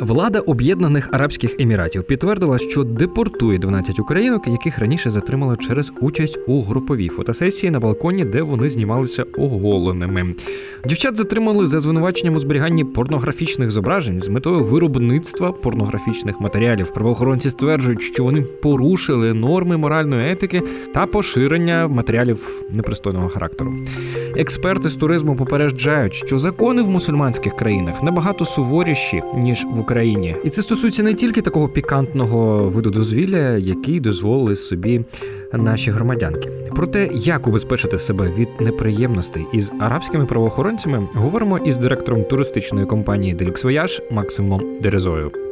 Влада Об'єднаних Арабських Еміратів підтвердила, що депортує 12 українок, яких раніше затримали через участь у груповій фотосесії на балконі, де вони знімалися оголеними. Дівчат затримали за звинуваченням у зберіганні порнографічних зображень з метою виробництва порнографічних матеріалів. Правоохоронці стверджують, що вони порушили норми моральної етики та поширення матеріалів непристойного характеру. Експерти з туризму попереджають, що закони в мусульманських країнах набагато суворіші ніж в Україні, і це стосується не тільки такого пікантного виду дозвілля, який дозволили собі наші громадянки. Про те, як убезпечити себе від неприємностей із арабськими правоохоронцями, говоримо із директором туристичної компанії Deluxe Voyage Максимом Дерезою.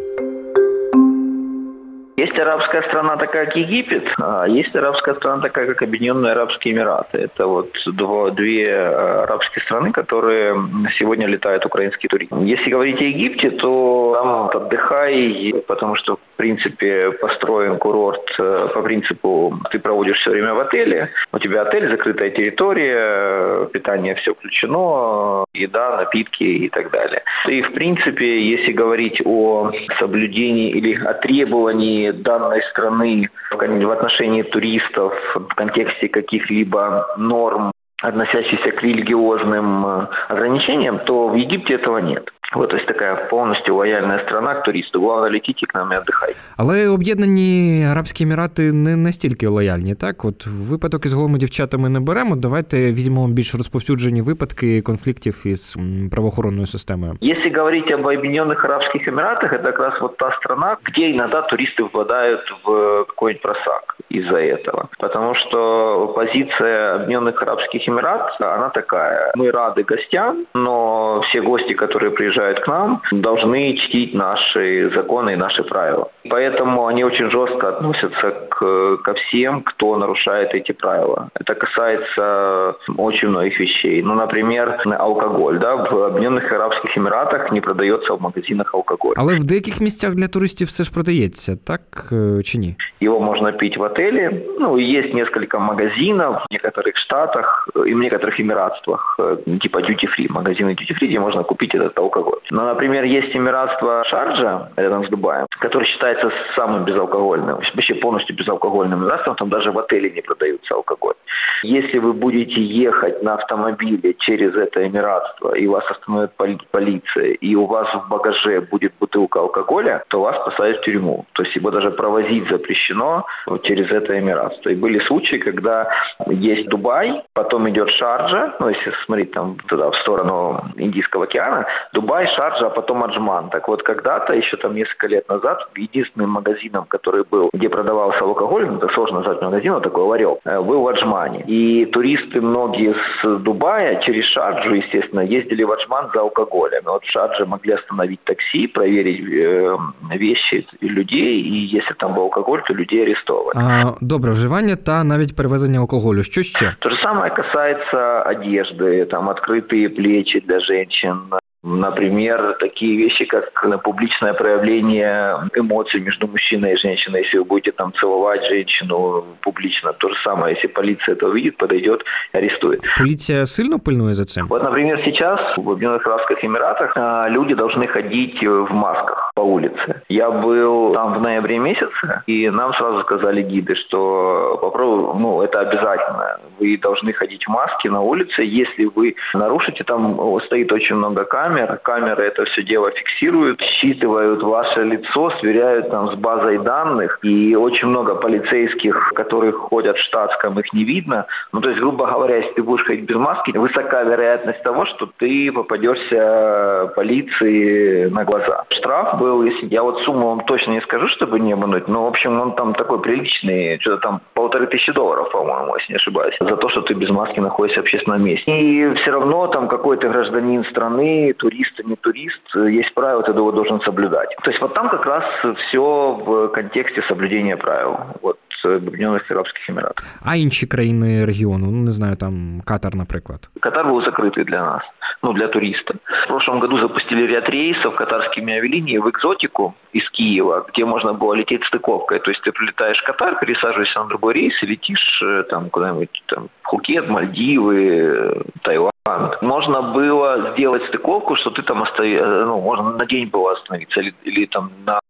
Есть арабская страна такая, как Египет, а есть арабская страна такая, как Объединенные Арабские Эмираты. Это вот два, две э, арабские страны, которые сегодня летают украинские туристы. Если говорить о Египте, то там отдыхай, потому что, в принципе, построен курорт э, по принципу, ты проводишь все время в отеле, у тебя отель, закрытая территория, питание все включено, еда, напитки и так далее. И, в принципе, если говорить о соблюдении или о требовании данной страны в отношении туристов в контексте каких-либо норм, относящихся к религиозным э, ограничениям, то в Египте этого нет. Вот, то есть такая полностью лояльная страна к туристу. Главное, летите к нам і отдыхайте. Але об'єднані Арабські Емірати не настільки лояльні. Так, от випадок із голими дівчатами не беремо. Давайте візьмемо більш розповсюджені випадки конфліктів із правоохоронною системою. Если говорить об Объединенных Арабских Эмиратах, это как раз вот та страна, где иногда туристы впадают в какой-нибудь просак из-за этого. Потому что позиция Объединенных Арабских Эмират, она такая. Мы рады гостям, но все гости, которые приезжают приезжают к нам, должны чтить наши законы и наши правила. Поэтому они очень жестко относятся к, ко всем, кто нарушает эти правила. Это касается очень многих вещей. Ну, например, алкоголь. Да? В Объединенных Арабских Эмиратах не продается в магазинах алкоголь. Але в деяких місцях для туристів все ж продається, так чи ні? Его можно пить в отеле. Ну, есть несколько магазинов в некоторых штатах и в некоторых эмиратствах, типа duty free, магазины duty free, где можно купить этот алкоголь алкоголь. Но, например, есть Эмиратство Шарджа, рядом с Дубаем, который считается самым безалкогольным, вообще полностью безалкогольным Эмиратством, там даже в отеле не продаются алкоголь. Если вы будете ехать на автомобиле через это Эмиратство, и вас остановит полиция, и у вас в багаже будет бутылка алкоголя, то вас посадят в тюрьму. То есть его даже провозить запрещено через это Эмиратство. И были случаи, когда есть Дубай, потом идет Шарджа, ну если смотреть там туда, в сторону Индийского океана, Дубай Дубай, Шарджа, а потом Аджман. Так вот, когда-то, еще там несколько лет назад, единственным магазином, который был, где продавался алкоголь, ну, это сложно назвать магазином, такой ларек, э, был в Аджмане. И туристы многие с Дубая через Шарджу, естественно, ездили в Аджман за алкоголем. И вот в Шардже могли остановить такси, проверить э, вещи людей, и если там был алкоголь, то людей арестовали. А, добре, вживання та навіть перевезення алкоголю. Що ще? То же самое касается одежды, там открытые плечи для женщин, Например, такие вещи, как публичное проявление эмоций между мужчиной и женщиной. Если вы будете там целовать женщину публично, то же самое. Если полиция это увидит, подойдет арестует. Полиция сильно пыльнует за этим? Вот, например, сейчас в Объединенных Арабских Эмиратах а, люди должны ходить в масках по улице. Я был там в ноябре месяце, и нам сразу сказали гиды, что попробуй, ну, это обязательно. Вы должны ходить в маске на улице. Если вы нарушите, там стоит очень много камер, камер. Камеры это все дело фиксируют, считывают ваше лицо, сверяют там с базой данных. И очень много полицейских, которые ходят в штатском, их не видно. Ну, то есть, грубо говоря, если ты будешь ходить без маски, высока вероятность того, что ты попадешься полиции на глаза. Штраф был, если я вот сумму вам точно не скажу, чтобы не обмануть, но, в общем, он там такой приличный, что-то там полторы тысячи долларов, по-моему, если не ошибаюсь, за то, что ты без маски находишься в общественном месте. И все равно там какой-то гражданин страны, турист, не турист, есть правила, ты его должен соблюдать. То есть вот там как раз все в контексте соблюдения правил. Вот Об'єднаних Арабських Еміратів. А інші країни регіону, ну не знаю, там Катар, наприклад. Катар был закрытый для нас, ну для туриста. В прошлом году запустили ряд рейсов катарскими авиалинии, экзотику из Киева, где можно было лететь стыковкой. То есть ты прилетаешь в Катар, пересаживаешься на другой рейс и летишь э, там куда-нибудь там Пхукет, Мальдивы, Таиланд. Можно было сделать стыковку, что ты там остави... ну, можно на день было остановиться или, или там на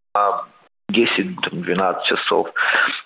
10-12 часов.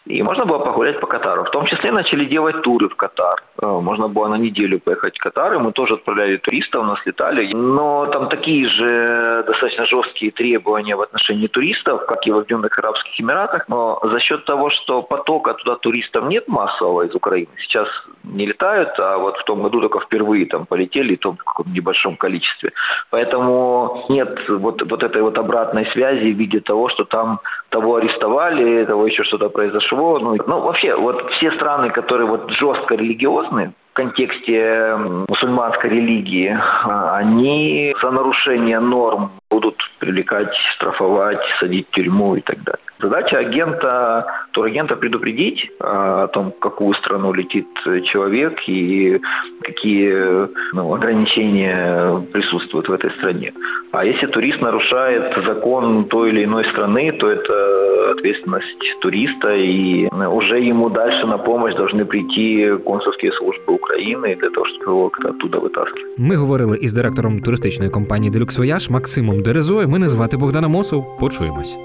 И можно было погулять по Катару. В том числе начали делать туры в Катар. Э, можно было на неделю поехать в Катар, и мы тоже отправляли туристов, нас летали. Но там такие же достаточно жесткие требования в отношении туристов, как и в Объединенных Арабских Эмиратах. Но за счет того, что потока туда туристов нет массового из Украины, сейчас не летают, а вот в том году только впервые там полетели, и то в каком небольшом количестве. Поэтому нет вот, вот этой вот обратной связи в виде того, что там того арестовали, того еще что-то произошло. Ну, ну, вообще, вот все страны, которые вот жестко религиозны, в контексте мусульманской религии, а, они за нарушение норм будут привлекать, штрафовать, садить в тюрьму и так далее. Задача агента, турагента предупредить а, о том, в какую страну летит человек и какие ну, ограничения присутствуют в этой стране. А если турист нарушает закон той или иной страны, то это ответственность туриста, и уже ему дальше на помощь должны прийти консульские службы України для того, щоб його оттуда витаскивати. Ми говорили із директором туристичної компанії Делюкс Вояж Максимом Дерезою. Мене звати Богдана Мосов. Почуємось.